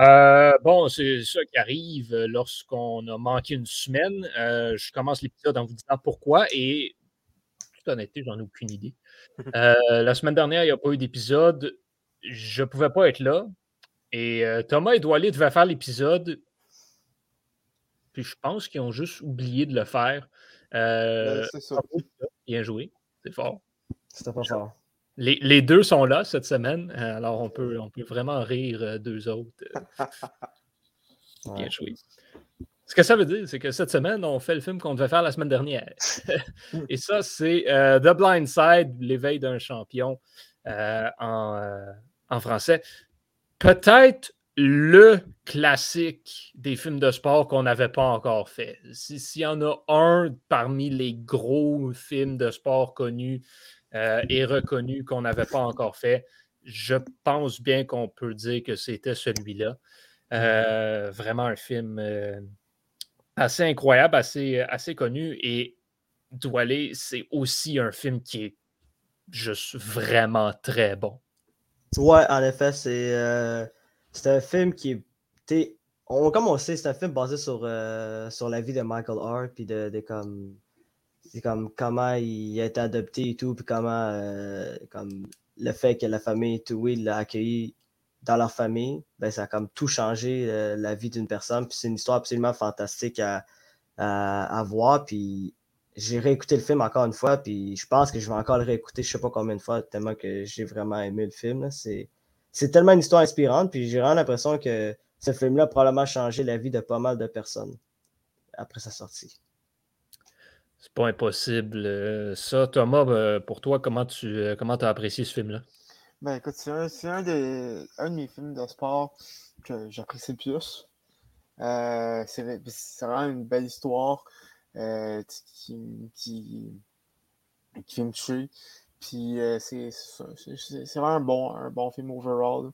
Euh, bon, c'est ça qui arrive lorsqu'on a manqué une semaine. Euh, je commence l'épisode en vous disant pourquoi et toute honnêteté, j'en ai aucune idée. Euh, la semaine dernière, il n'y a pas eu d'épisode. Je ne pouvais pas être là. Et Thomas et Doualé devaient faire l'épisode. Puis je pense qu'ils ont juste oublié de le faire. Ben, c'est ça. Bien joué. C'est fort. C'était pas fort. Les, deux sont là cette semaine, euh, alors on peut, on peut vraiment rire euh, d'eux autres. Bien joué. Ce que ça veut dire, c'est que cette semaine, on fait le film qu'on devait faire la semaine dernière. Et ça, c'est euh, The Blind Side, l'éveil d'un champion en, en, français. Peut-être le classique des films de sport qu'on n'avait pas encore fait. S'il y en a un parmi les gros films de sport connus euh, et reconnu qu'on n'avait pas encore fait. Je pense bien qu'on peut dire que c'était celui-là. Euh, vraiment un film euh, assez incroyable, assez, assez connu. Et Doualé, c'est aussi un film qui est juste vraiment très bon. Ouais, en effet, c'est un film qui est. On, comme on sait, c'est un film basé sur, sur la vie de Michael Hart, puis de, de, comme c'est comme comment il a été adopté et tout, puis comment euh, comme le fait que la famille Tui l'a accueilli dans leur famille, ben, ça a comme tout changé euh, la vie d'une personne. Puis c'est une histoire absolument fantastique à, à, voir. Puis j'ai réécouté le film encore une fois, puis je pense que je vais encore le réécouter, je sais pas combien de fois, tellement que j'ai vraiment aimé le film. C'est, c'est tellement une histoire inspirante, puis j'ai vraiment l'impression que ce film-là a probablement changé la vie de pas mal de personnes après sa sortie. C'est pas impossible. Euh, ça, Thomas, euh, pour toi, comment tu euh, comment as apprécié ce film-là? Ben écoute, c'est un, un, de, un de mes films de sport que j'apprécie le plus. c'est vraiment une belle histoire qui, qui, qui, me toucher. Puis c'est vraiment un bon, un bon film overall.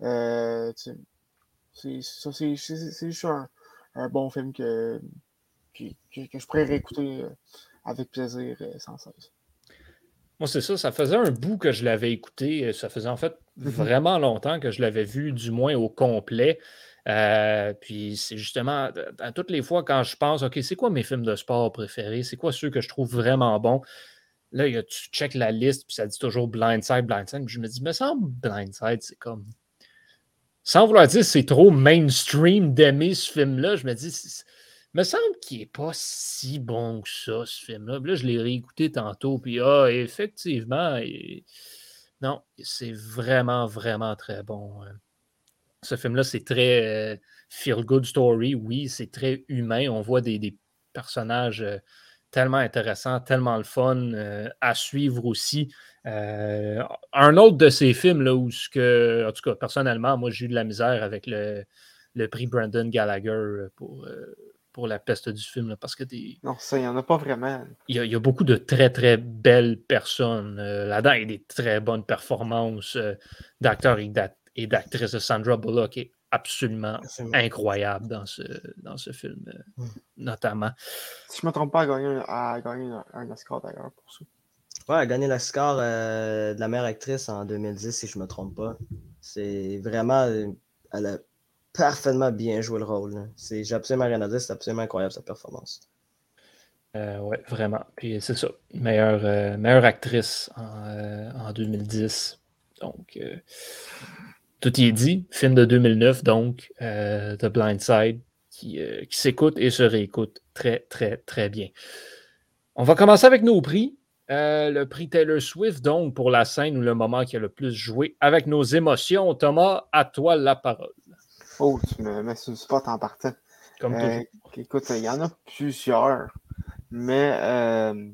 c'est juste un, un, bon film que, que, je pourrais réécouter euh, avec plaisir euh, sans cesse. Moi, c'est ça. Ça faisait un bout que je l'avais écouté. Euh, ça faisait en fait mhm. vraiment longtemps que je l'avais vu, du moins au complet. puis c'est justement, à toutes les fois quand je pense, OK, c'est quoi mes films de sport préférés? C'est quoi ceux que je trouve vraiment bons? Là, tu check la liste, puis ça dit toujours Blindside, Blindside. Puis je me dis, mais ça Blindside, c'est comme. Sans vouloir dire c'est trop mainstream d'aimer ce film-là, je me dis, me semble qu'il n'est pas si bon que ça, ce film-là. Là, je l'ai réécouté tantôt, puis ah, effectivement, non, c'est vraiment, vraiment très bon. Hein. Ce film-là, c'est très euh, feel-good story, oui, c'est très humain. On voit des, personnages euh, tellement intéressants, tellement le fun euh, à suivre aussi. un autre de ces films, là, où ce que, en tout cas, personnellement, moi, j'ai eu de la misère avec le, le prix Brandon Gallagher pour pour la peste du film. parce que des... Non, ça, il n'y en a pas vraiment. Il y a, beaucoup de très, très belles personnes euh, là-dedans et des très bonnes performances euh, d'acteurs et d'actrices de Sandra Bullock est absolument incroyable dans ce, dans ce film, euh, hmm. notamment. Si je ne me trompe pas, elle a gagné, un, Oscar d'ailleurs pour ça. Ouais, elle a gagné l'Oscar de la meilleure actrice en 2010, si je ne me trompe pas. C'est vraiment. Elle a parfaitement bien joué le rôle. J'ai absolument rien à dire, c'est absolument incroyable sa performance. Euh, oui, vraiment. Puis c'est ça. Meilleure, euh, meilleure actrice en, 2010. Euh, donc, tout y est dit. Film de 2009, donc, The Blind Side, qui, qui s'écoute et se réécoute très, très, très bien. On va commencer avec nos prix. le prix Taylor Swift, donc, pour la scène ou le moment qui a le plus joué avec nos émotions. Thomas, à toi la parole. Oh, tu me mets sur le spot en partant. Comme euh, Écoute, il y en a plusieurs, mais euh,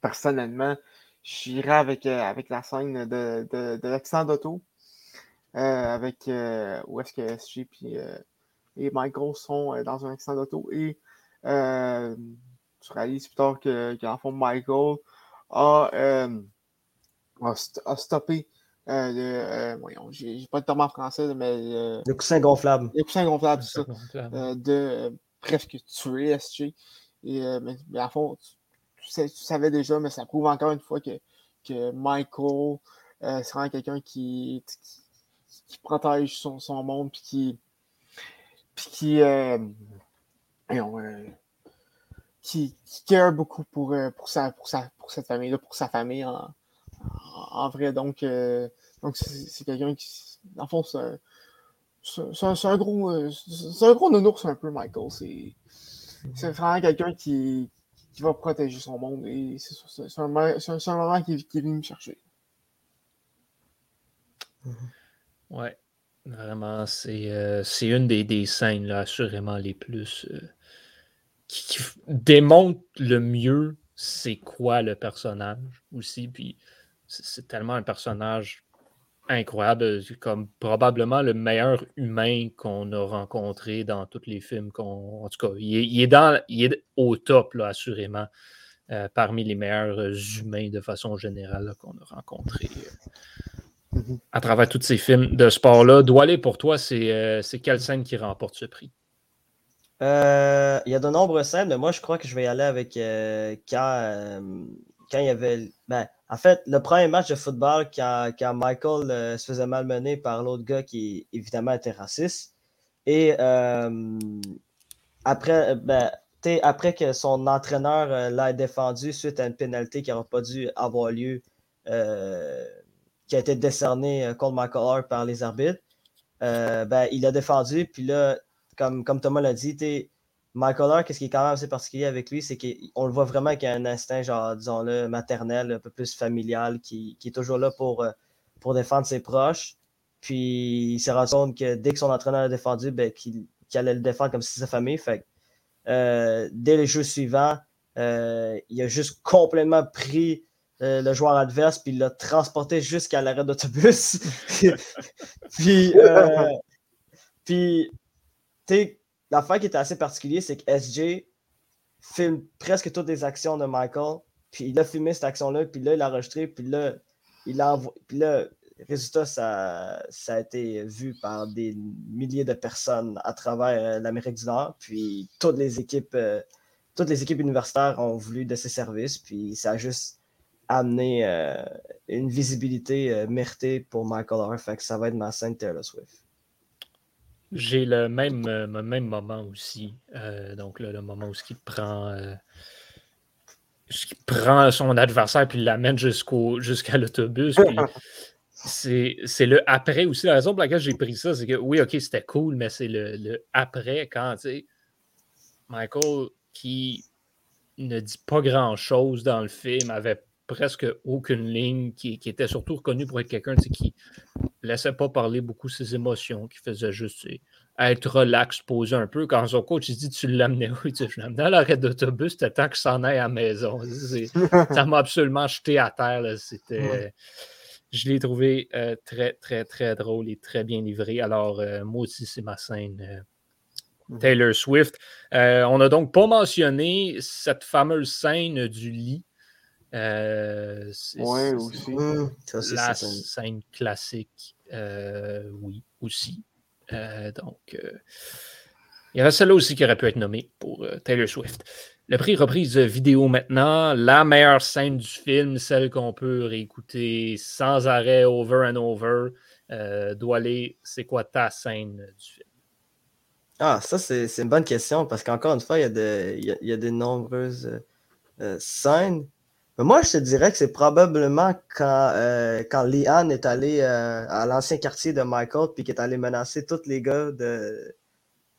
personnellement, j'irai avec, euh, avec la scène de, de, de l'accident d'auto, avec où est-ce que SG et Michael sont dans un accident d'auto et tu réalises plus tard que, qu'en fond, Michael a, a stoppé euh, le, euh, voyons, j'ai pas de terme en français, mais. Euh, le coussin gonflable. Le coussin gonflable, c'est ça. de presque tuer SG. Et, mais, à fond, tu, savais déjà, mais ça prouve encore une fois que, que Michael, c'est vraiment quelqu'un qui, qui protège son, monde, puis qui, puis qui, euh, qui, qui care beaucoup pour, pour, sa, pour, sa, pour cette famille-là, pour sa famille en, en, vrai. Donc, donc c'est quelqu'un qui, le fond, c'est un, un, gros, c'est un gros nounours un peu, Michael. C'est vraiment quelqu'un qui, qui va protéger son monde. Et c'est un, un, moment qui, qui, est venu me chercher. Mm-hmm. Ouais, vraiment, c'est euh, une des, des, scènes, là, assurément, les plus. Euh, qui, démontre le mieux c'est quoi le personnage aussi. Puis c'est tellement un personnage incroyable, comme probablement le meilleur humain qu'on a rencontré dans tous les films qu'on. En tout cas, il est, dans, il est au top, là, assurément, euh, parmi les meilleurs humains de façon générale qu'on a rencontrés euh, mm-hmm. à travers tous ces films de sport-là. aller pour toi, euh, c'est quelle scène qui remporte ce prix? il y a de nombreuses scènes, mais moi, je crois que je vais y aller avec quand, quand il y avait. Ben, en fait, le premier match de football, quand, Michael euh, se faisait malmener par l'autre gars qui, évidemment, était raciste. Et euh, après, ben, après que son entraîneur euh, l'a défendu suite à une pénalité qui n'aurait pas dû avoir lieu, qui a été décernée contre Michael Hart par les arbitres, ben, il a défendu. Puis là, comme, comme Thomas l'a dit, Michael Hart, qu'est-ce qui est quand même assez particulier avec lui, c'est qu'on le voit vraiment qu'il a un instinct, genre, disons-le, maternel, un peu plus familial, qui, est toujours là pour, euh, pour défendre ses proches. Puis il s'est rendu compte que dès que son entraîneur a défendu, ben, qu'il allait le défendre comme si c'était sa famille. Fait euh, dès les jeux suivants, euh, il a juste complètement pris le joueur adverse, puis il l'a transporté jusqu'à l'arrêt d'autobus. puis, puis tu sais, l'affaire qui était assez particulière, c'est que SJ filme presque toutes les actions de Michael, puis il a filmé cette action-là, puis là, il a enregistré, puis là, il a envoyé. Puis là, résultat, ça, ça a été vu par des milliers de personnes à travers euh, l'Amérique du Nord, puis toutes les équipes. Euh, toutes les équipes universitaires ont voulu de ses services, puis ça a juste amené euh, une visibilité méritée pour Michael Hart. Fait que ça va être ma scène Taylor Swift. J'ai le même, euh, même moment aussi. Euh, donc, le moment où il prend, euh, prend son adversaire puis l'amène jusqu'au, jusqu'à l'autobus. c'est, le après aussi. La raison pour laquelle j'ai pris ça, c'est que oui, ok, c'était cool, mais c'est le, après quand, tu sais, Michael qui ne dit pas grand chose dans le film, avait presque aucune ligne, qui, était surtout reconnu pour être quelqu'un qui laissait pas parler beaucoup ses émotions, qui faisait juste être relax, poser un peu. Quand son coach il dit Tu l'amenais où? Je l'amenais à l'arrêt d'autobus, c'était temps que s'en aille à la maison. ça m'a absolument jeté à terre. C'était. Je l'ai trouvé euh, très, très, très drôle et très bien livré. Alors, euh, moi aussi, c'est ma scène. Euh, mhm. Taylor Swift. on n'a donc pas mentionné cette fameuse scène du lit euh, oui, aussi. la scène classique, euh, oui, aussi. Euh, donc, il y avait celle-là aussi qui aurait pu être nommée pour Taylor Swift. Le prix reprise vidéo maintenant, la meilleure scène du film, celle qu'on peut réécouter sans arrêt, over and over. aller c'est quoi ta scène du film? Ah, ça, c'est une bonne question parce qu'encore une fois, il y a de, il y a, de nombreuses scènes moi, je te dirais que c'est probablement quand, euh, quand est allé euh, à l'ancien quartier de Michael puis qu'il est allé menacer tous les gars de.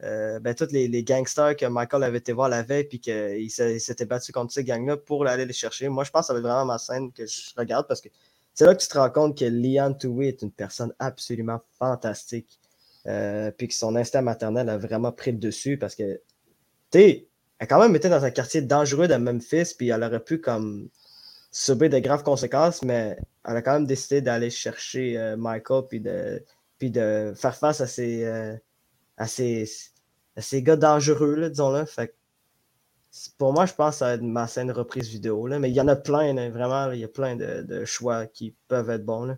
Euh, ben, tous les, gangsters que Michael avait été voir la veille puis qu'il s'était battu contre ces gangs-là pour aller les chercher. Moi, je pense que ça va être vraiment ma scène que je regarde parce que c'est là que tu te rends compte que Leanne Toué est une personne absolument fantastique. puis que son instinct maternel a vraiment pris le dessus parce que, tu sais, elle a quand même été dans un quartier dangereux de Memphis, puis elle aurait pu comme subir de graves conséquences, mais elle a quand même décidé d'aller chercher euh, Michael puis de, puis de faire face à ces, euh, à ces, ces gars dangereux, disons-le. Pour moi, je pense que ça ma scène reprise vidéo. Là, mais il y en a plein, vraiment. Il y a plein de, choix qui peuvent être bons.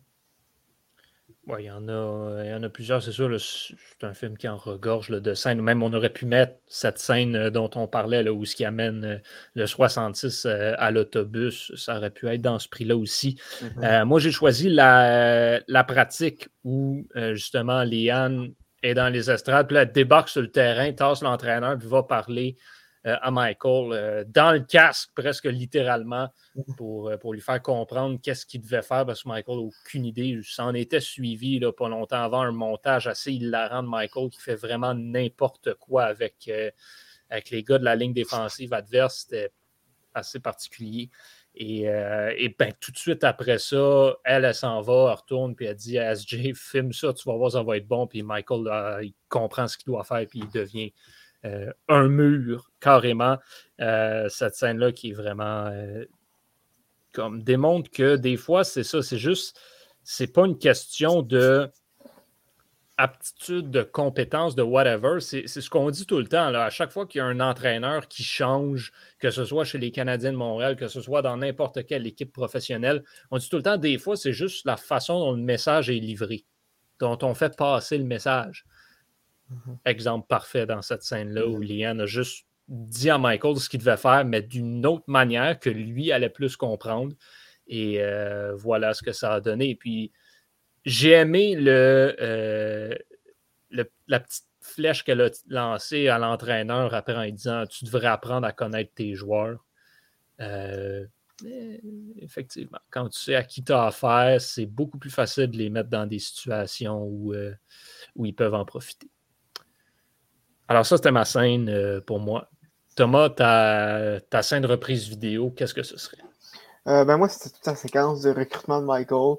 Oui, il y, en a, il y en a plusieurs, c'est sûr. C'est un film qui en regorge de scènes. Même on aurait pu mettre cette scène euh, dont on parlait, là, où ce qui amène euh, le 66 euh, à l'autobus. Ça aurait pu être dans ce prix-là aussi. Mm-hmm. moi, j'ai choisi la, la, pratique où justement Liane est dans les estrades, puis elle débarque sur le terrain, tasse l'entraîneur, puis va parler euh, à Michael euh, dans le casque, presque littéralement, pour, euh, pour lui faire comprendre qu'est-ce qu'il devait faire parce que Michael n'a aucune idée. Il s'en était suivi là, pas longtemps avant un montage assez hilarant de Michael qui fait vraiment n'importe quoi avec, les gars de la ligne défensive adverse. C'était assez particulier. Et, ben, tout de suite après ça, elle, elle s'en va, elle retourne, puis elle dit à SJ, filme ça, tu vas voir, ça va être bon. Puis Michael, il comprend ce qu'il doit faire, puis il devient euh, un mur carrément. Euh, cette scène-là qui est vraiment euh, comme démontre que des fois, c'est ça, c'est juste, c'est pas une question de aptitude, de compétence, de whatever. C'est ce qu'on dit tout le temps. À chaque fois qu'il y a un entraîneur qui change, que ce soit chez les Canadiens de Montréal, que ce soit dans n'importe quelle équipe professionnelle, on dit tout le temps, des fois, c'est juste la façon dont le message est livré, dont on fait passer le message. Mhm. Exemple parfait dans cette scène-là où mhm. Liane a juste dit à Michael ce qu'il devait faire, mais d'une autre manière que lui allait plus comprendre. Et euh, voilà ce que ça a donné. Et puis, j'ai aimé euh, le, la petite flèche qu'elle a lancée à l'entraîneur après en disant Tu devrais apprendre à connaître tes joueurs. Euh, effectivement, quand tu sais à qui tu as affaire, c'est beaucoup plus facile de les mettre dans des situations où, où ils peuvent en profiter. Alors, ça, c'était ma scène euh, pour moi. Thomas, ta, ta, scène de reprise vidéo, qu'est-ce que ce serait? Euh, ben moi, c'était toute la séquence de recrutement de Michael.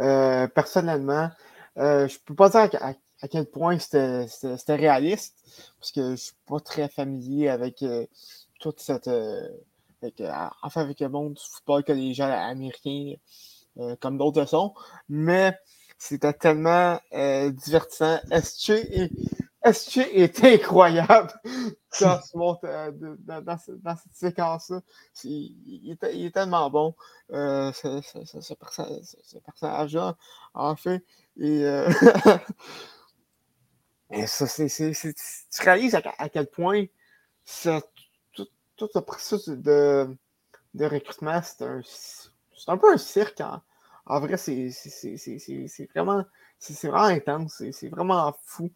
Euh, personnellement, je ne peux pas dire à, quel point c'était réaliste, parce que je ne suis pas très familier avec toute cette. Avec, enfin, avec le monde du football collégial américain, comme d'autres sont. Mais c'était tellement divertissant. SC et SG est incroyable? Dans, euh, dans, cette séquence-là. Il, est tellement bon, euh, ce, personnage-là, en fait. Et, euh, ça, tu réalises à, quel point tout, tout, le processus de, de recrutement, c'est un, peu un cirque. En, vrai, c'est, vraiment, c'est, vraiment intense, c'est, vraiment fou.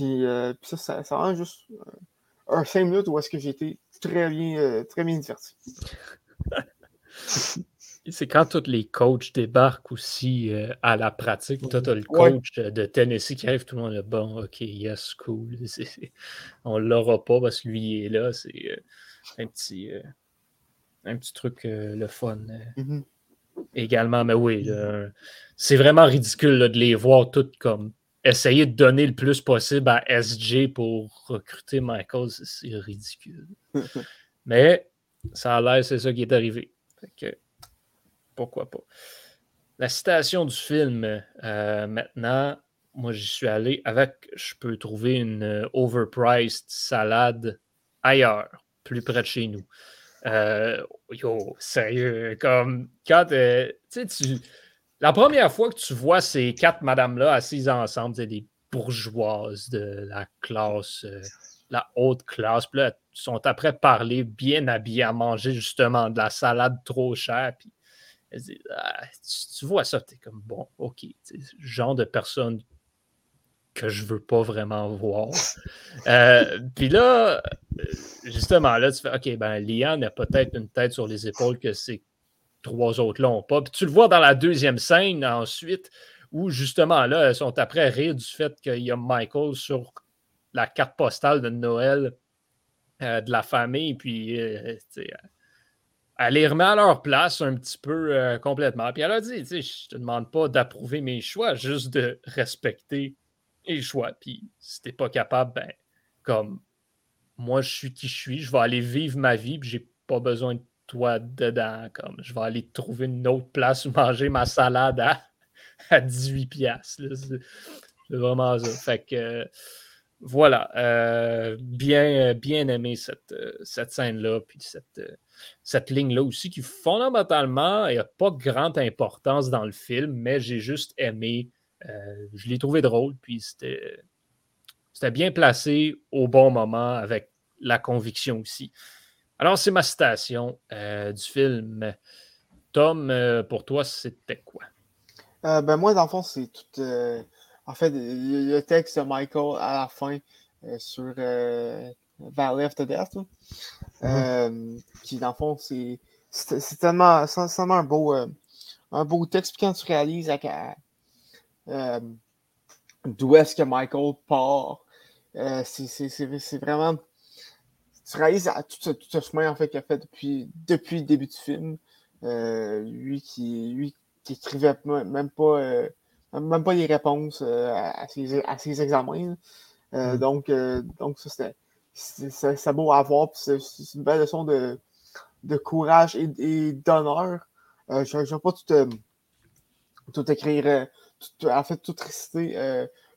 Euh, puis, ça, ça, ça, rend juste euh, un 5 minutes où est-ce que j'ai été très bien, euh, très bien diverti. C'est quand tous les coachs débarquent aussi à la pratique. Toi, tu as le coach de Tennessee qui arrive, tout le monde est bon, ok, yes, cool. on ne l'aura pas parce que lui il est là. C'est un petit, un petit truc le fun. Mm-hmm. Également, mais oui, c'est vraiment ridicule de les voir toutes comme essayer de donner le plus possible à SJ pour recruter Michael, c'est ridicule. Mais ça a l'air, c'est ça qui est arrivé. pourquoi pas. La citation du film, euh, maintenant, moi j'y suis allé avec, je peux trouver une euh, overpriced salade ailleurs, plus près de chez nous. Euh, yo, sérieux, comme quand tu sais, tu la première fois que tu vois ces quatre madames-là assises ensemble, c'est des bourgeoises de la classe, euh, la haute classe. Puis là, sont après parler bien habillées à manger justement de la salade trop chère. Puis ah, tu, vois ça, tu es comme bon, ok, genre de personne que je veux pas vraiment voir. Euh, puis là, justement, là, tu fais OK, ben, Liane a peut-être une tête sur les épaules que c'est trois autres l'ont pas. Puis tu le vois dans la deuxième scène ensuite, où justement là, elles sont après rire du fait qu'il y a Michael sur la carte postale de Noël euh, de la famille, puis euh, elle les remet à leur place un petit peu euh, complètement. Puis elle a dit, je te demande pas d'approuver mes choix, juste de respecter les choix. Puis si t'es pas capable, ben, comme moi je suis qui je suis, je vais aller vivre ma vie, puis j'ai pas besoin de toi dedans. Comme je vais aller trouver une autre place où manger ma salade à, à 18$. C'est vraiment ça. Fait que voilà. Euh, bien, bien aimé cette, cette scène-là, puis cette, cette ligne-là aussi, qui fondamentalement n'a pas grande importance dans le film, mais j'ai juste aimé je l'ai trouvé drôle, puis c'était bien placé au bon moment avec la conviction aussi. Alors, c'est ma citation du film. Tom, pour toi, c'était quoi? ben moi, dans le fond, c'est tout. en fait, le texte de Michael à la fin sur Valley of the Death, mm-hmm. qui, dans le fond, c'est tellement, tellement, un beau, un beau texte. Puis quand tu réalises euh, d'où est-ce que Michael part, euh, c'est vraiment. Tu réalises tout, ce, tout ce chemin en fait, qu'il a fait depuis, depuis le début du film. Euh, lui qui lui qui écrivait même pas même pas les réponses à, ses, à ses examens. Mm. Donc, donc ça c'était c'est beau à voir. C'est une belle leçon de, de courage et, et d'honneur euh, je ne vais pas tout, euh, tout écrire, euh, tout, en fait, tout réciter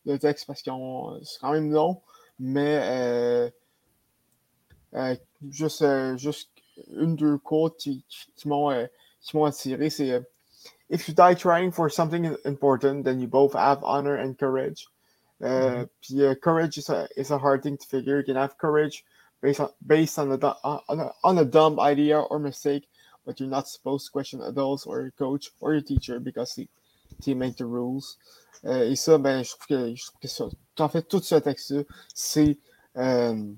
le texte parce que c'est quand même long, mais juste, juste une, deux quotes qui, qui m'ont attiré, c'est If you die trying for something important, then you both have honor and courage. Uh, Puis uh, courage is a, is a hard thing to figure. You can have courage based on, based on, a, on, a, on a dumb idea or mistake, but you're not supposed to question adults or your coach or your teacher because they, they make the rules. Euh, et ça, ben, je trouve que, je trouve que ça, en fait, tout ce texte-là, c'est, euh,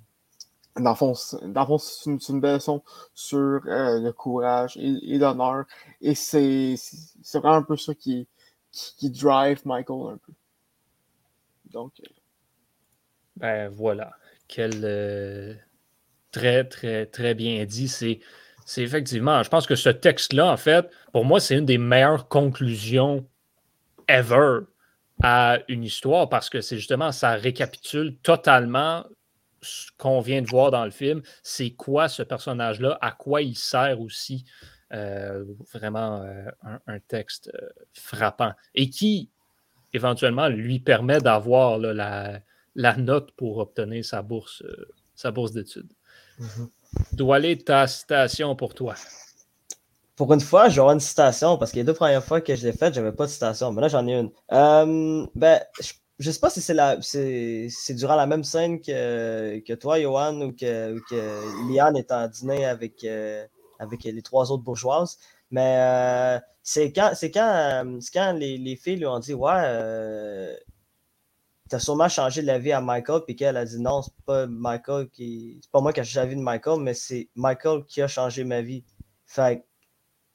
dans le fond, c'est une, belle leçon sur euh, le courage et, l'honneur. Et c'est vraiment un peu ça qui, drive Michael un peu. Donc. Euh, ben voilà. Quel. Euh, très, très, très bien dit. C'est c'est effectivement, je pense que ce texte-là, en fait, pour moi, c'est une des meilleures conclusions ever à une histoire parce que c'est justement, ça récapitule totalement ce qu'on vient de voir dans le film. C'est quoi ce personnage-là, à quoi il sert aussi. Euh, vraiment euh, un, texte euh, frappant et qui éventuellement lui permet d'avoir la, la, note pour obtenir sa bourse, sa bourse d'études. Mm-hmm. D'où aller ta citation pour toi? Pour une fois, j'aurai une citation parce que les deux premières fois que je l'ai faite, j'avais pas de citation. Mais là, j'en ai une. Ben, je, ne sais pas si c'est la c'est, durant la même scène que, que toi, Johan, ou que, que Liane est en dîner avec, euh, avec les trois autres bourgeoises. Mais euh, c'est quand, c'est quand, quand les, les, filles lui ont dit Ouais, tu as sûrement changé la vie à Michael, puis qu'elle a dit non, c'est pas Michael qui. C'est pas moi qui ai changé la vie de Michael, mais c'est Michael qui a changé ma vie. Fait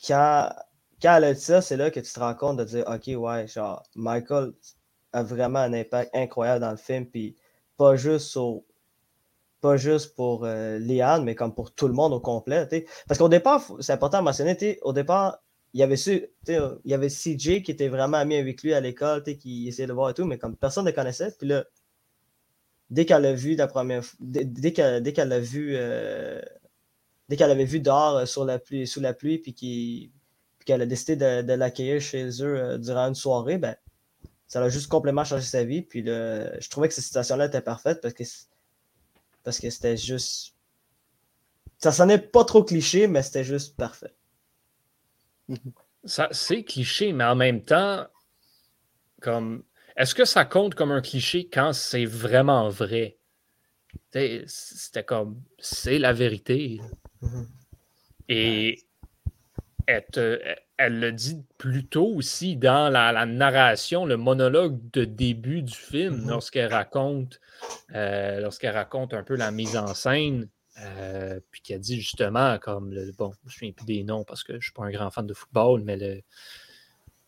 quand, quand elle a dit ça, c'est là que tu te rends compte de dire Ok, ouais, genre, Michael a vraiment un impact incroyable dans le film, puis pas juste pas juste pour euh, mais comme pour tout le monde au complet. Parce qu'au départ, c'est important à mentionner, au départ, il y avait su, il y avait CJ qui était vraiment ami avec lui à l'école, qui essayait de voir et tout, mais comme personne ne le connaissait, puis là, dès qu'elle l'a vu la première dès, dès qu'elle l'a vu euh, dès qu'elle avait vu dehors euh, la pluie, sous la pluie, puis qu'elle a décidé de, l'accueillir chez eux euh, durant une soirée, ben ça a juste complètement changé sa vie. Puis le, je trouvais que cette situation-là était parfaite parce que parce que c'était juste. Ça sonnait pas trop cliché, mais c'était juste parfait. Ça, c'est cliché, mais en même temps, comme est-ce que ça compte comme un cliché quand c'est vraiment vrai? C'était comme c'est la vérité. Mm-hmm. Et elle, le dit plus tôt aussi dans la, narration, le monologue de début du film, mm-hmm. lorsqu'elle raconte, euh, lorsqu'elle raconte un peu la mise en scène. Euh, puis a dit justement, comme le, bon, je ne me souviens plus des noms parce que je ne suis pas un grand fan de football, mais le,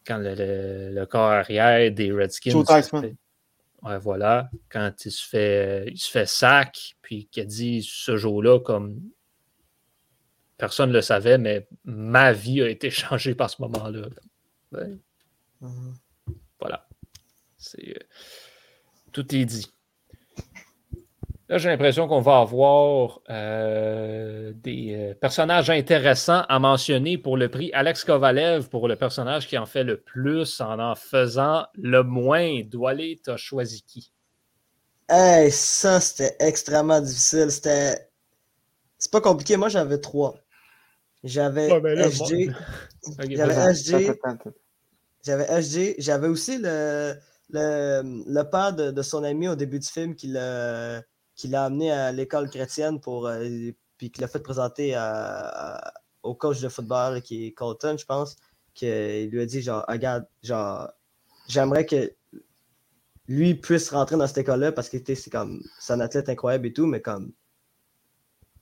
quand le, corps arrière des Redskins. ouais, voilà. Quand il se fait, il se fait sac, puis a dit ce jour-là, comme personne ne le savait, mais ma vie a été changée par ce moment-là. Mm-hmm. Voilà. C'est, euh, tout est dit. Là, j'ai l'impression qu'on va avoir euh, des euh, personnages intéressants à mentionner pour le prix Alex Kovalev, pour le personnage qui en fait le plus en en faisant le moins. Doualé, t'as choisi qui? Hey, ça, c'était extrêmement difficile. C'était. C'est pas compliqué. Moi, j'avais trois. J'avais SG. J'avais SG. J'avais SG. J'avais aussi le, le, le père de, son ami au début du film qui l'a amené à l'école chrétienne pour euh, puis qui l'a fait présenter au coach de football qui est Colton, je pense, qu'il lui a dit genre regarde, genre j'aimerais que lui puisse rentrer dans cette école-là parce que c'est comme c'est un athlète incroyable et tout, mais comme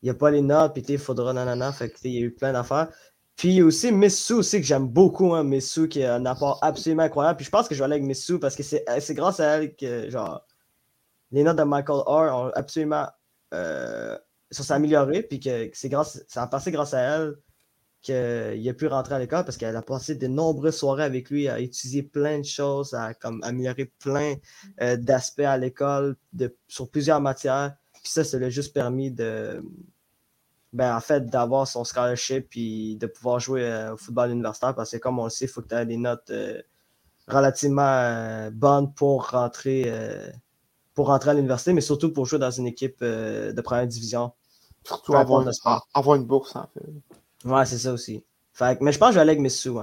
il n'y a pas les notes, puis il faudra nanana, fait il y a eu plein d'affaires. Puis aussi Missou aussi que j'aime beaucoup, hein, Missou qui a un apport absolument incroyable. Puis je pense que je vais aller avec Missou parce que c'est grâce à elle que genre les notes de Michael R ont absolument euh, sont améliorées, puis que c'est grâce, ça a passé grâce à elle qu'il a pu rentrer à l'école parce qu'elle a passé de nombreuses soirées avec lui à étudier plein de choses, à comme, améliorer plein euh, d'aspects à l'école sur plusieurs matières. Puis ça, ça lui a juste permis de, ben, en fait, d'avoir son scholarship et de pouvoir jouer euh, au football universitaire parce que, comme on le sait, il faut que tu aies des notes euh, relativement bonnes pour rentrer, pour rentrer à l'université, mais surtout pour jouer dans une équipe de première division. Surtout avoir, avoir une bourse, en fait. Ouais, c'est ça aussi. mais je pense que je vais aller avec mes sous.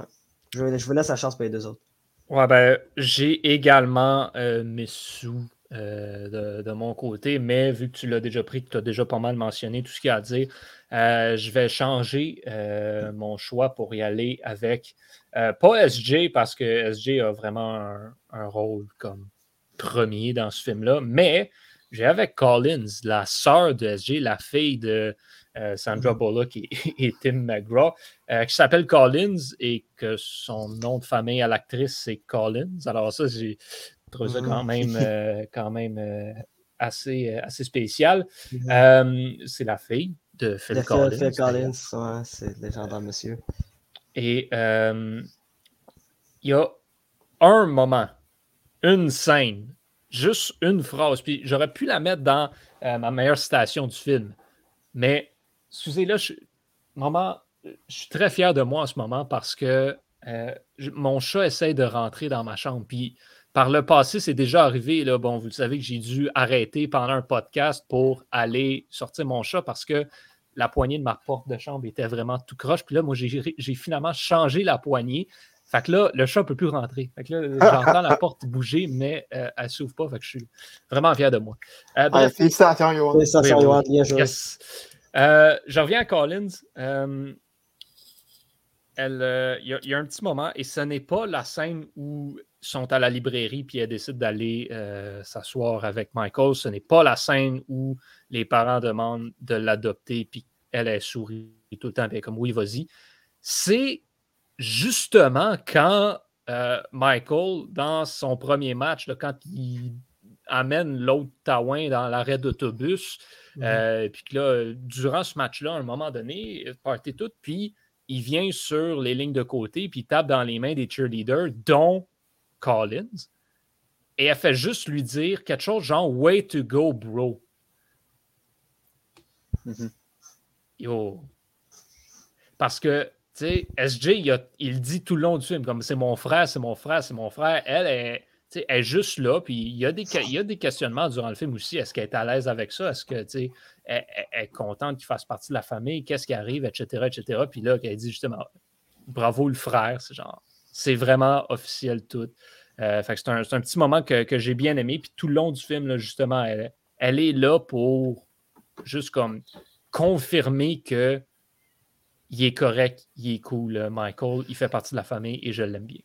Je, je vous laisse la chance pour les deux autres. Ouais, ben, j'ai également euh, mes sous euh, de, mon côté, mais vu que tu l'as déjà pris, que tu as déjà pas mal mentionné tout ce qu'il y a à dire, euh, je vais changer mon choix pour y aller avec pas SJ parce que SJ a vraiment un, un rôle comme premier dans ce film-là, mais j'ai avec Collins, la sœur de SJ, la fille de euh, Sandra mhm. Bullock et, Tim McGraw, euh, qui s'appelle Collins et que son nom de famille à l'actrice, c'est Collins. Alors ça, j'ai trouvé ça quand mhm. même, euh, quand même assez, assez spécial. Mhm. c'est la fille de Phil Collins. Phil Collins, c'est légendaire, monsieur. Et il y a un moment, une scène, juste une phrase, puis j'aurais pu la mettre dans ma meilleure citation du film, mais Excusez-là, je, maman, je suis très fier de moi en ce moment parce que euh, mon chat essaie de rentrer dans ma chambre. Puis par le passé, c'est déjà arrivé. Là, bon, vous le savez que j'ai dû arrêter pendant un podcast pour aller sortir mon chat parce que la poignée de ma porte de chambre était vraiment tout croche. Puis là, moi, j'ai finalement changé la poignée. Fait que là, le chat ne peut plus rentrer. Fait que là, j'entends la porte bouger, mais euh, elle ne s'ouvre pas. Fait que je suis vraiment fier de moi. Euh, bref, félicitations, Johan. Félicitations, Johan. Bien joué. Euh, je reviens à Collins. Euh, euh, il y, a un petit moment, et ce n'est pas la scène où sont à la librairie puis elle décide d'aller s'asseoir avec Michael. Ce n'est pas la scène où les parents demandent de l'adopter puis elle est sourit tout le temps, puis elle est comme oui, vas-y. C'est justement quand Michael, dans son premier match, quand il amène l'autre Taouin dans l'arrêt d'autobus, Mhm. Euh, puis que là, durant ce match-là, à un moment donné, partait tout, puis il vient sur les lignes de côté, puis il tape dans les mains des cheerleaders, dont Collins. Et elle fait juste lui dire quelque chose genre Way to go, bro. Mhm. Yo. Parce que, tu sais, SJ, il, dit tout le long du film, comme c'est mon frère, c'est mon frère, c'est mon frère. Elle est elle est juste là, puis il y, a des, il y a des questionnements durant le film aussi. Est-ce qu'elle est à l'aise avec ça? Est-ce qu'elle elle, est contente qu'il fasse partie de la famille? Qu'est-ce qui arrive, etc., etc. Puis là, qu'elle dit justement, bravo le frère, c'est genre, c'est vraiment officiel tout. Euh, c'est un, petit moment que, j'ai bien aimé. Puis tout le long du film, là, justement, elle, elle est là pour juste comme confirmer que il est correct, il est cool, Michael, il fait partie de la famille et je l'aime bien.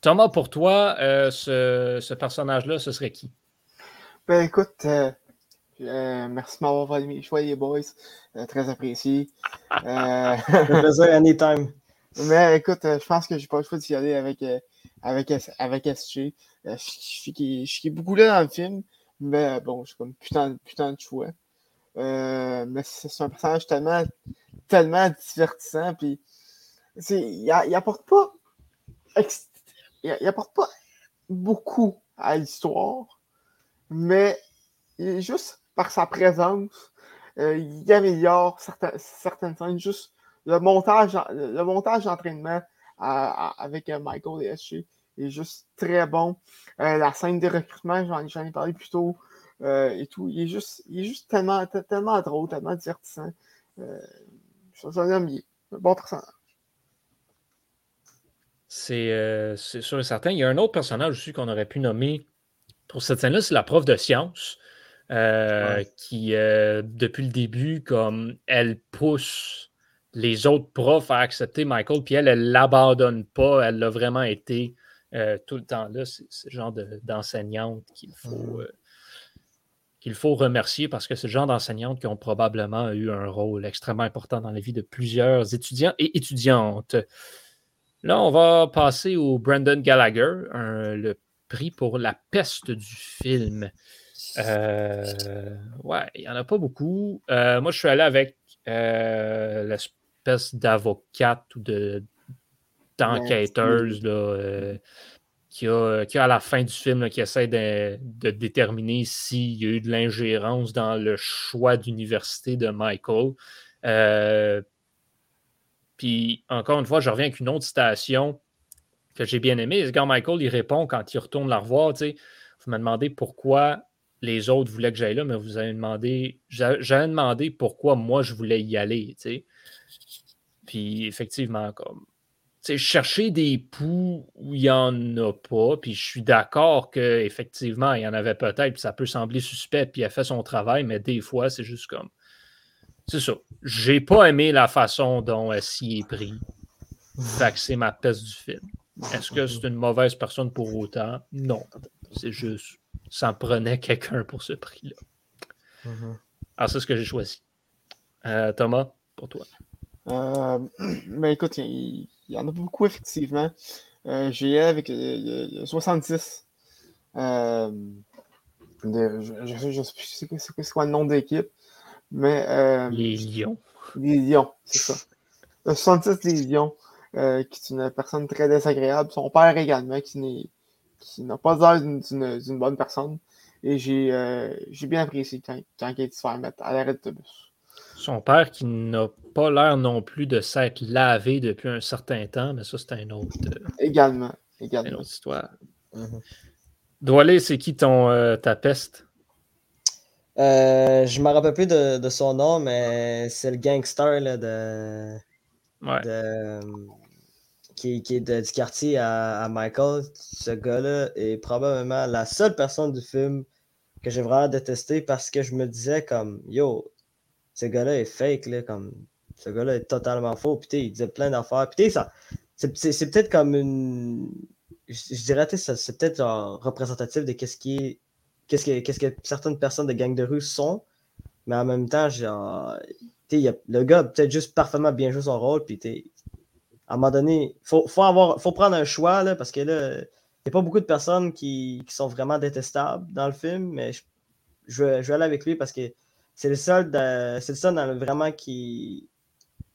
Thomas, pour toi, euh, ce, personnage-là, ce serait qui? Ben écoute, euh, euh, merci de m'avoir fait mes choix, les boys. très apprécié. Euh... plaisir anytime. Mais écoute, je pense que j'ai pas le choix d'y aller avec, avec, avec SG. je suis beaucoup là dans le film, mais bon, j'ai comme putain, putain de choix. mais c'est un personnage tellement, tellement divertissant. Puis, il apporte pas il n'apporte pas beaucoup à l'histoire, mais juste par sa présence, euh, il améliore certaines, certaines scènes. Juste le montage, le montage d'entraînement avec euh, Michael et SG est juste très bon. Euh, la scène de recrutement, j'en ai parlé plus tôt. et tout. Il est juste, il est juste tellement, tellement drôle, tellement divertissant. Euh, je bien. Bon personnage. C'est sûr et certain. Il y a un autre personnage aussi qu'on aurait pu nommer pour cette scène-là, c'est la prof de sciences. qui, depuis le début, comme elle pousse les autres profs à accepter Michael, puis elle, elle ne l'abandonne pas. Elle l'a vraiment été tout le temps là. C'est ce genre d'enseignante qu'il faut, mmh. qu'il faut remercier parce que c'est le genre d'enseignante qui ont probablement eu un rôle extrêmement important dans la vie de plusieurs étudiants et étudiantes. Là, on va passer au Brandon Gallagher, le prix pour la peste du film. Euh, ouais, il n'y en a pas beaucoup. Euh, moi, je suis allé avec euh, l'espèce d'avocate ou de d'enquêteuse qui, a, qui a à la fin du film qui essaie de, de déterminer s'il y a eu de l'ingérence dans le choix d'université de Michael. Puis encore une fois, je reviens avec une autre citation que j'ai bien aimée. Quand Michael il répond quand il retourne la revoir, vous me demandez pourquoi les autres voulaient que j'aille là, mais vous avez demandé, j'avais demandé pourquoi moi je voulais y aller. Puis effectivement, comme chercher des poux où il n'y en a pas, puis je suis d'accord qu'effectivement, il y en avait peut-être, puis ça peut sembler suspect, puis il a fait son travail, mais des fois, c'est juste comme c'est ça. J'ai pas aimé la façon dont elle s'y est pris. Fait que c'est ma peste du film. Est-ce que c'est une mauvaise personne pour autant? Non. C'est juste, ça en prenait quelqu'un pour ce prix-là. Alors, ah, c'est ce que j'ai choisi. Euh, Thomas, pour toi. Euh, ben écoute, il y, en a beaucoup, effectivement. Euh, j'ai avec 66. Euh, de, je, je, sais plus c'est quoi le nom d'équipe. Mais, euh, les lions. Les lions, c'est ça. 66 les lions, euh, qui est une personne très désagréable. Son père également, qui n'a pas l'air d'une bonne personne. Et j'ai euh, bien apprécié quand, quand il se faire mettre à l'arrêt d'autobus. Son père qui n'a pas l'air non plus de s'être lavé depuis un certain temps, mais ça, c'est un autre. également. également. Une autre histoire. Mm c'est qui ton, ta peste? Euh, je ne me rappelle plus de, son nom, mais c'est le gangster là, de, qui, est du quartier à, Michael. Ce gars-là est probablement la seule personne du film que j'ai vraiment détesté parce que je me disais comme Yo, ce gars-là est fake, là, comme ce gars-là est totalement faux. Puis il disait plein d'affaires. Puis ça, c'est peut-être comme une. Je, dirais dirais, c'est peut-être représentatif de ce qui est qu'est-ce que, certaines personnes de gang de rue sont, mais en même temps, genre, le gars a peut-être juste parfaitement bien joué son rôle, puis à un moment donné, faut, faut, faut prendre un choix, là, parce que là, il n'y a pas beaucoup de personnes qui, sont vraiment détestables dans le film, mais je, je, vais, aller avec lui parce que c'est le seul, c'est le seul dans vraiment qui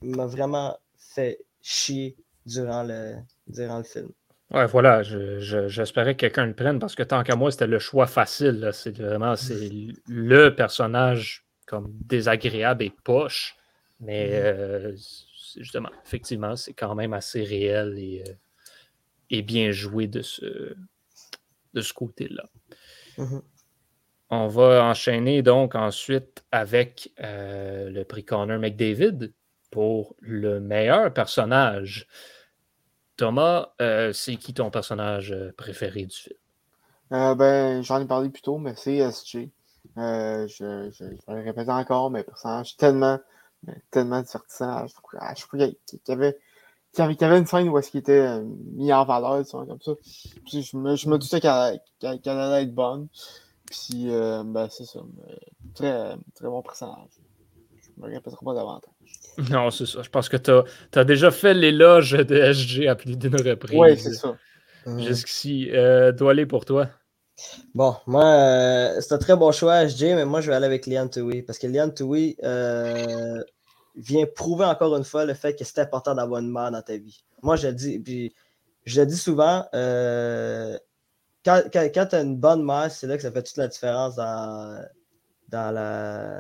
m'a vraiment fait chier durant le, durant le film. Ouais, voilà, j'espérais que quelqu'un le prenne parce que tant qu'à moi, c'était le choix facile. C'est vraiment c'est le personnage comme désagréable et poche. Mais mm-hmm. euh, justement, effectivement, c'est quand même assez réel et, euh, et bien joué de ce, de ce côté-là. Mm-hmm. On va enchaîner donc ensuite avec euh, le prix Connor McDavid pour le meilleur personnage. Thomas, euh, c'est qui ton personnage euh, préféré du film? Euh, ben, j'en ai parlé plus tôt, mais c'est SG. je, je, vais le répéter encore, mais personnage tellement, tellement divertissant. Je trouve qu'il y avait, qu'il y, avait, une scène où est-ce était mis en valeur, comme ça. Je me, je me doutais qu'elle allait être bonne. Puis, ben, c'est ça. Très, très bon personnage. Je me répéterai pas davantage. Non, c'est ça. Je pense que tu as, déjà fait l'éloge de SG à plus d'une reprise. Oui, c'est ça. Jusqu'ici. Euh, doit aller pour toi? Bon, moi, euh, c'est un très bon choix, SG, mais moi, je vais aller avec Lian Tui. Parce que Lian Tui euh, vient prouver encore une fois le fait que c'est important d'avoir une mère dans ta vie. Moi, je le dis, puis je le dis souvent, euh, quand, quand, quand tu as une bonne mère, c'est là que ça fait toute la différence dans, dans la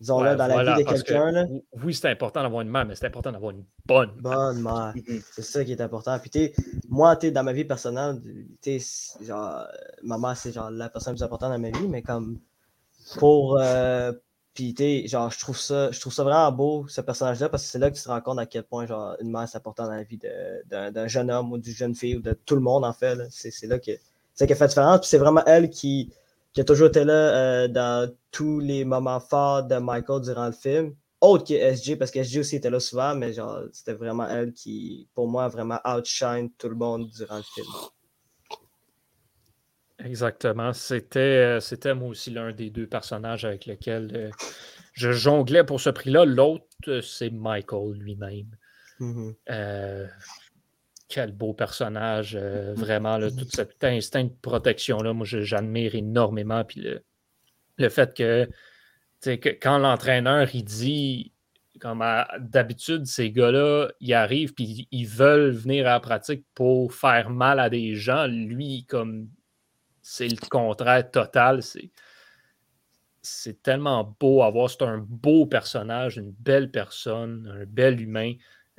disons là, dans la vie de quelqu'un. Oui, c'est important d'avoir une mère, mais c'est important d'avoir une bonne Bonne mère. c'est ça qui est important. Puis, moi, dans ma vie personnelle, genre, ma mère, c'est genre la personne la plus importante dans ma vie, mais comme pour, euh, Puis, genre, je trouve ça, je trouve ça vraiment beau, ce personnage-là, parce que c'est là que tu te rends compte à quel point, genre, une mère s'apporte dans la vie d'un jeune homme ou d'une jeune fille ou de tout le monde, en fait. C'est là que c'est qui fait différence. Puis c'est vraiment elle qui, qui, a toujours été là euh, dans tous les moments forts de Michael durant le film. Autre que SG, parce que SG aussi était là souvent, mais genre, c'était vraiment elle qui, pour moi, vraiment outshine tout le monde durant le film. Exactement. C'était, euh, c'était moi aussi l'un des deux personnages avec lesquels euh, je jonglais pour ce prix-là. L'autre, euh, c'est Michael lui-même. Mm-hmm. Quel beau personnage, vraiment, là, tout cet instinct de protection-là, moi j'admire énormément. Puis le, fait que, que quand l'entraîneur il dit comme d'habitude, ces gars-là, ils arrivent puis ils veulent venir à la pratique pour faire mal à des gens. Lui, comme c'est le contraire total. C'est, tellement beau à voir. C'est un beau personnage, une belle personne, un bel humain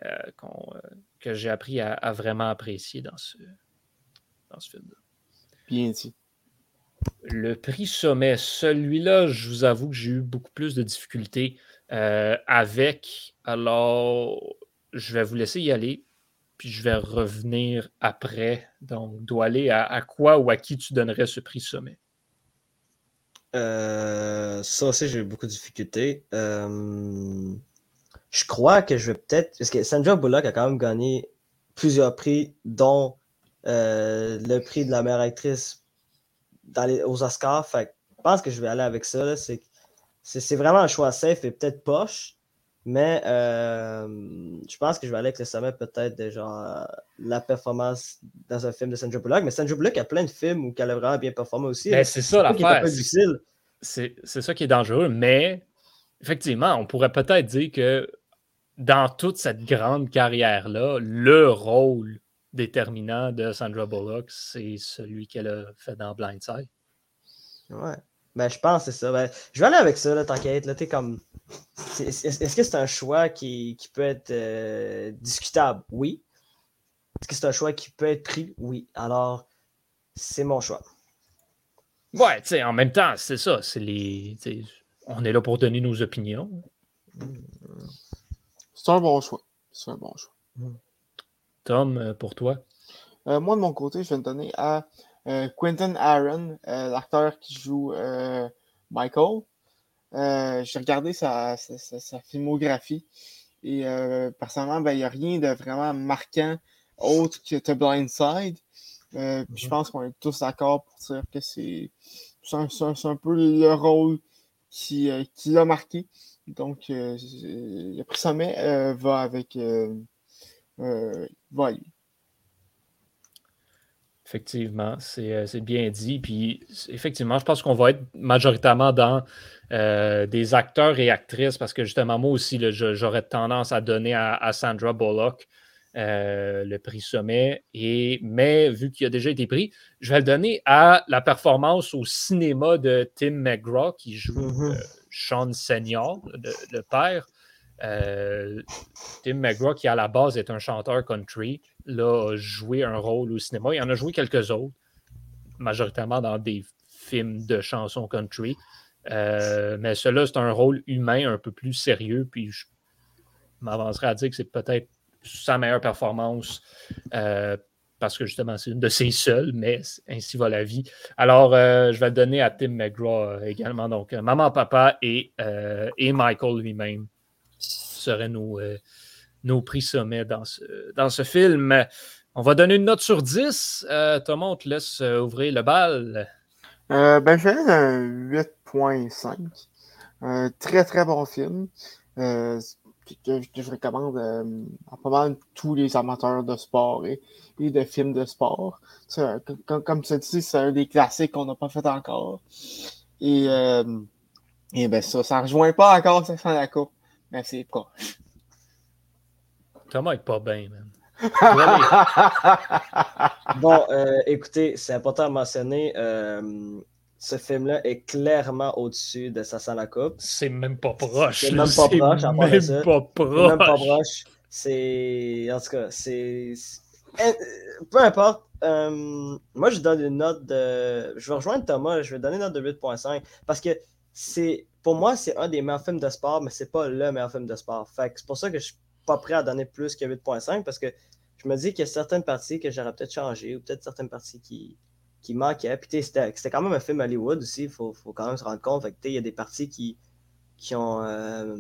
euh, euh, que j'ai appris à, vraiment apprécier dans ce, dans ce film-là. Bien dit. Le prix sommet, celui-là, je vous avoue que j'ai eu beaucoup plus de difficultés euh, avec. Alors, je vais vous laisser y aller puis je vais revenir après. Donc, doit aller à, quoi ou à qui tu donnerais ce prix sommet? Euh, ça aussi, j'ai eu beaucoup de difficultés. Euh, je crois que je vais peut-être. Parce que Sandra Bullock a quand même gagné plusieurs prix, dont euh, le prix de la meilleure actrice dans les, aux Oscars. Fait je pense que je vais aller avec ça. C'est vraiment un choix safe et peut-être poche. Mais euh, je pense que je vais aller avec le sommet peut-être de genre la performance dans un film de Sandra Bullock. Mais Sandra Bullock a plein de films où elle a vraiment bien performé aussi. Ben, c'est ça l'affaire. C'est ça qui est dangereux. Mais effectivement, on pourrait peut-être dire que dans toute cette grande carrière-là, le rôle déterminant de Sandra Bullock, c'est celui qu'elle a fait dans Blindside. Ouais. Ben, je pense que c'est ça. Ben, je vais aller avec ça, là, t'inquiète. Là, comme... Est-ce que c'est un choix qui, peut être euh, discutable? Oui. Est-ce que c'est un choix qui peut être pris? Oui. Alors, c'est mon choix. Ouais, tu sais, en même temps, c'est ça. C'est les. On est là pour donner nos opinions. C'est un bon choix. C'est un bon choix. Tom, euh, pour toi? Euh, moi, de mon côté, je vais me donner à euh, Quentin Aaron, euh, l'acteur qui joue Michael. J'ai regardé sa, filmographie et personnellement, ben, il n'y a rien de vraiment marquant autre que The Blind Side. Je mhm. pense qu'on est tous d'accord pour dire que c'est un, peu le rôle qui, qui l'a marqué. Donc, le prix sommet va avec. va Effectivement, euh, c'est bien dit. Puis, effectivement, je pense qu'on va être majoritairement dans euh, des acteurs et actrices parce que justement, moi aussi, j'aurais tendance à donner à, Sandra Bullock euh, le prix sommet. Et, mais vu qu'il a déjà été pris, je vais le donner à la performance au cinéma de Tim McGraw qui joue mm-hmm. Sean Senior, le père. Euh, Tim McGraw, qui à la base est un chanteur country, a joué un rôle au cinéma. Il en a joué quelques autres, majoritairement dans des films de chansons country. Euh, mais celui-là, c'est un rôle humain un peu plus sérieux. Puis je m'avancerai à dire que c'est peut-être sa meilleure performance euh, parce que justement, c'est une de ses seules, mais ainsi va la vie. Alors, je vais le donner à Tim McGraw également. Donc, Maman, Papa et, et Michael lui-même seraient nos, euh, nos prix sommets dans ce, dans ce film. On va donner une note sur 10. Euh, Thomas, on te laisse euh, ouvrir le bal. ben, je un 8.5. très, très bon film. Que, je recommande à pas mal tous les amateurs de sport et, de films de sport. Comme, comme, tu dis, c'est un des classiques qu'on n'a pas fait encore. Et, et ben ça, ça rejoint pas encore ça la coupe. Mais c'est proche. Thomas est pas bien, même. bon, euh, écoutez, c'est important à mentionner. Euh, ce film-là est clairement au-dessus de sa la coupe. C'est même pas proche. C'est même pas proche. Même pas proche. même pas proche. C'est. En tout cas, c'est. Euh, peu importe. moi, je donne une note de. Je vais rejoindre Thomas. Je vais donner une note de 8.5 parce que c'est pour moi, c'est un des meilleurs films de sport, mais c'est pas le meilleur film de sport. Fait c'est pour ça que je suis pas prêt à donner plus que 8.5 parce que je me dis qu'il y a certaines parties que j'aurais peut-être changé ou peut-être certaines parties qui, qui manquaient. Puis c'était quand même un film Hollywood aussi, il faut, faut, quand même se rendre compte. Il y a des parties qui, qui ont. Euh,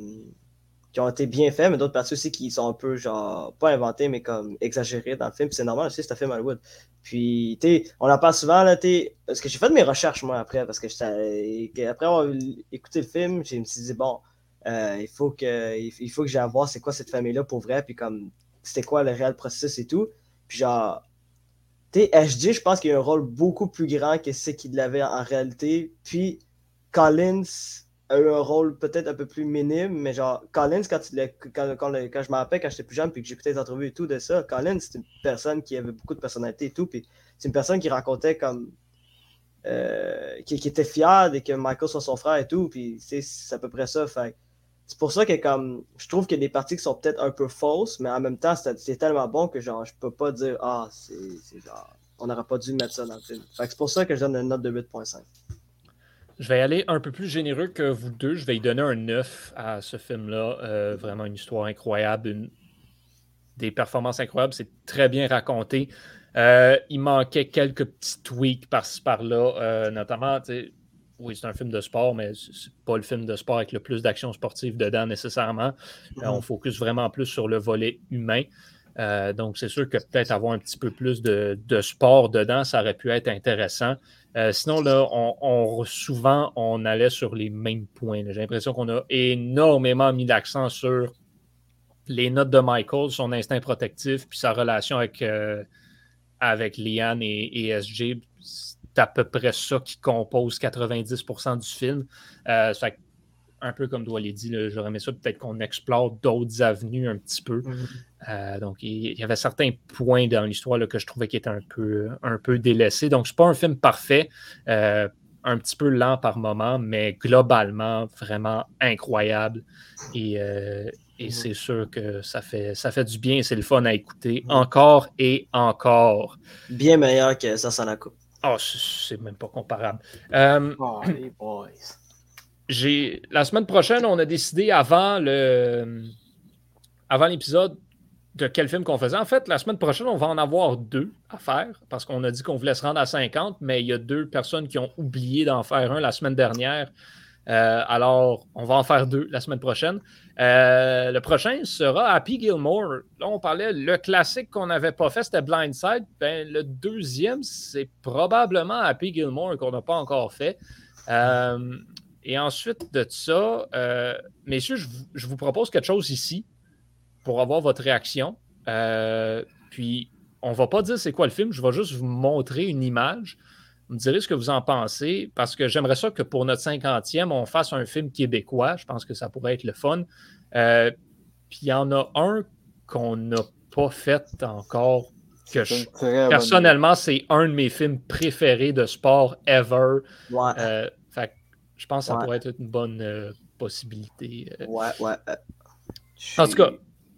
qui ont été bien faits, mais d'autres parties aussi qui sont un peu, genre, pas inventées, mais comme exagérées dans le film. Puis c'est normal aussi, c'est un film Hollywood. Puis, on en parle souvent, là, parce que j'ai fait de mes recherches, moi, après, parce que après avoir écouté le film, je me suis dit, bon, euh, il faut que il faut que j'aille voir c'est quoi cette famille-là pour vrai, puis comme, c'était quoi le réel processus et tout. Puis genre, HG, je pense qu'il a un rôle beaucoup plus grand que ce qu'il avait en réalité. Puis, Collins a eu un rôle peut-être un peu plus minime, mais genre, Collins, quand, quand, quand, je me rappelle, quand j'étais plus jeune, puis que j'écoutais des entrevues et tout de ça, Collins, c'est une personne qui avait beaucoup de personnalité et tout, puis c'est une personne qui racontait comme. Euh, qui, était fière de que Michael soit son frère et tout, puis c'est à peu près ça. Fait c'est pour ça que comme je trouve qu'il y a des parties qui sont peut-être un peu fausses, mais en même temps, c'est tellement bon que genre je peux pas dire Ah, c'est genre on n'aurait pas dû mettre ça dans le film. c'est pour ça que je donne une note de 8.5. Je vais aller un peu plus généreux que vous deux. Je vais y donner un 9 à ce film-là. Euh, vraiment une histoire incroyable, des performances incroyables. C'est très bien raconté. Euh, il manquait quelques petits tweaks par-ci par-là, euh, notamment, oui, c'est un film de sport, mais c'est pas le film de sport avec le plus d'action sportive dedans nécessairement. Mm-hmm. on focus vraiment plus sur le volet humain. donc, c'est sûr que peut-être avoir un petit peu plus de, de, sport dedans, ça aurait pu être intéressant. Euh, sinon, là, on, souvent, on allait sur les mêmes points. J'ai l'impression qu'on a énormément mis l'accent sur les notes de Michael, son instinct protectif, puis sa relation avec, euh, avec Liane et, SG. C'est à peu près ça qui compose 90% du film. Euh, un peu comme Doit dit, j'aurais aimé ça peut-être qu'on explore d'autres avenues un petit peu. Mhm. Euh, donc, il y avait certains points dans l'histoire que je trouvais qui étaient un peu, un peu délaissés. Donc, c'est pas un film parfait, euh, un petit peu lent par moment, mais globalement, vraiment incroyable. Et, euh, mhm. c'est sûr que ça fait, ça fait du bien, c'est le fun à écouter encore et encore. Bien meilleur que ça, ça la coupe. Oh, c'est même pas comparable. oh, les boys j'ai la semaine prochaine, on a décidé avant le avant l'épisode de quel film qu'on faisait. En fait, la semaine prochaine, on va en avoir deux à faire parce qu'on a dit qu'on voulait se rendre à 50, mais il y a deux personnes qui ont oublié d'en faire un la semaine dernière. Euh, alors, on va en faire deux la semaine prochaine. Euh, le prochain sera Happy Gilmore. Là, on parlait, le classique qu'on n'avait pas fait, c'était Blindside. Ben, le deuxième, c'est probablement Happy Gilmore qu'on n'a pas encore fait. Euh, et ensuite de ça, euh, messieurs, je vous, propose quelque chose ici pour avoir votre réaction. Puis, on ne va pas dire c'est quoi le film, je vais juste vous montrer une image. Vous me direz ce que vous en pensez, parce que j'aimerais ça que pour notre cinquantième, on fasse un film québécois. Je pense que ça pourrait être le fun. Euh, puis il y en a un qu'on n'a pas fait encore. Que personnellement, c'est un de mes films préférés de sport ever. Ouais. Je pense que ça pourrait être une bonne euh, possibilité. Euh. Ouais, ouais. Euh, en tout cas,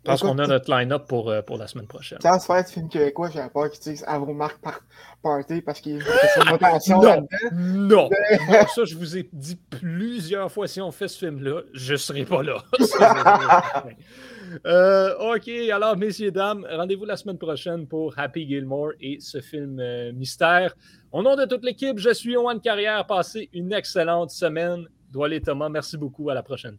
pense qu'on a notre line-up pour, pour la semaine prochaine. Quand se fait film québécois, j'avais peur qu'ils disent Avromark par Party parce qu'il y a une attention là-dedans. Non, ça, je vous ai dit plusieurs fois si on fait ce film-là, je ne serai pas là. ok, alors, messieurs, dames, rendez-vous la semaine prochaine pour Happy Gilmore et ce film mystère. Au nom de toute l'équipe, je suis Owen Carrière. Passez une excellente semaine. Et Thomas, merci beaucoup. À la prochaine.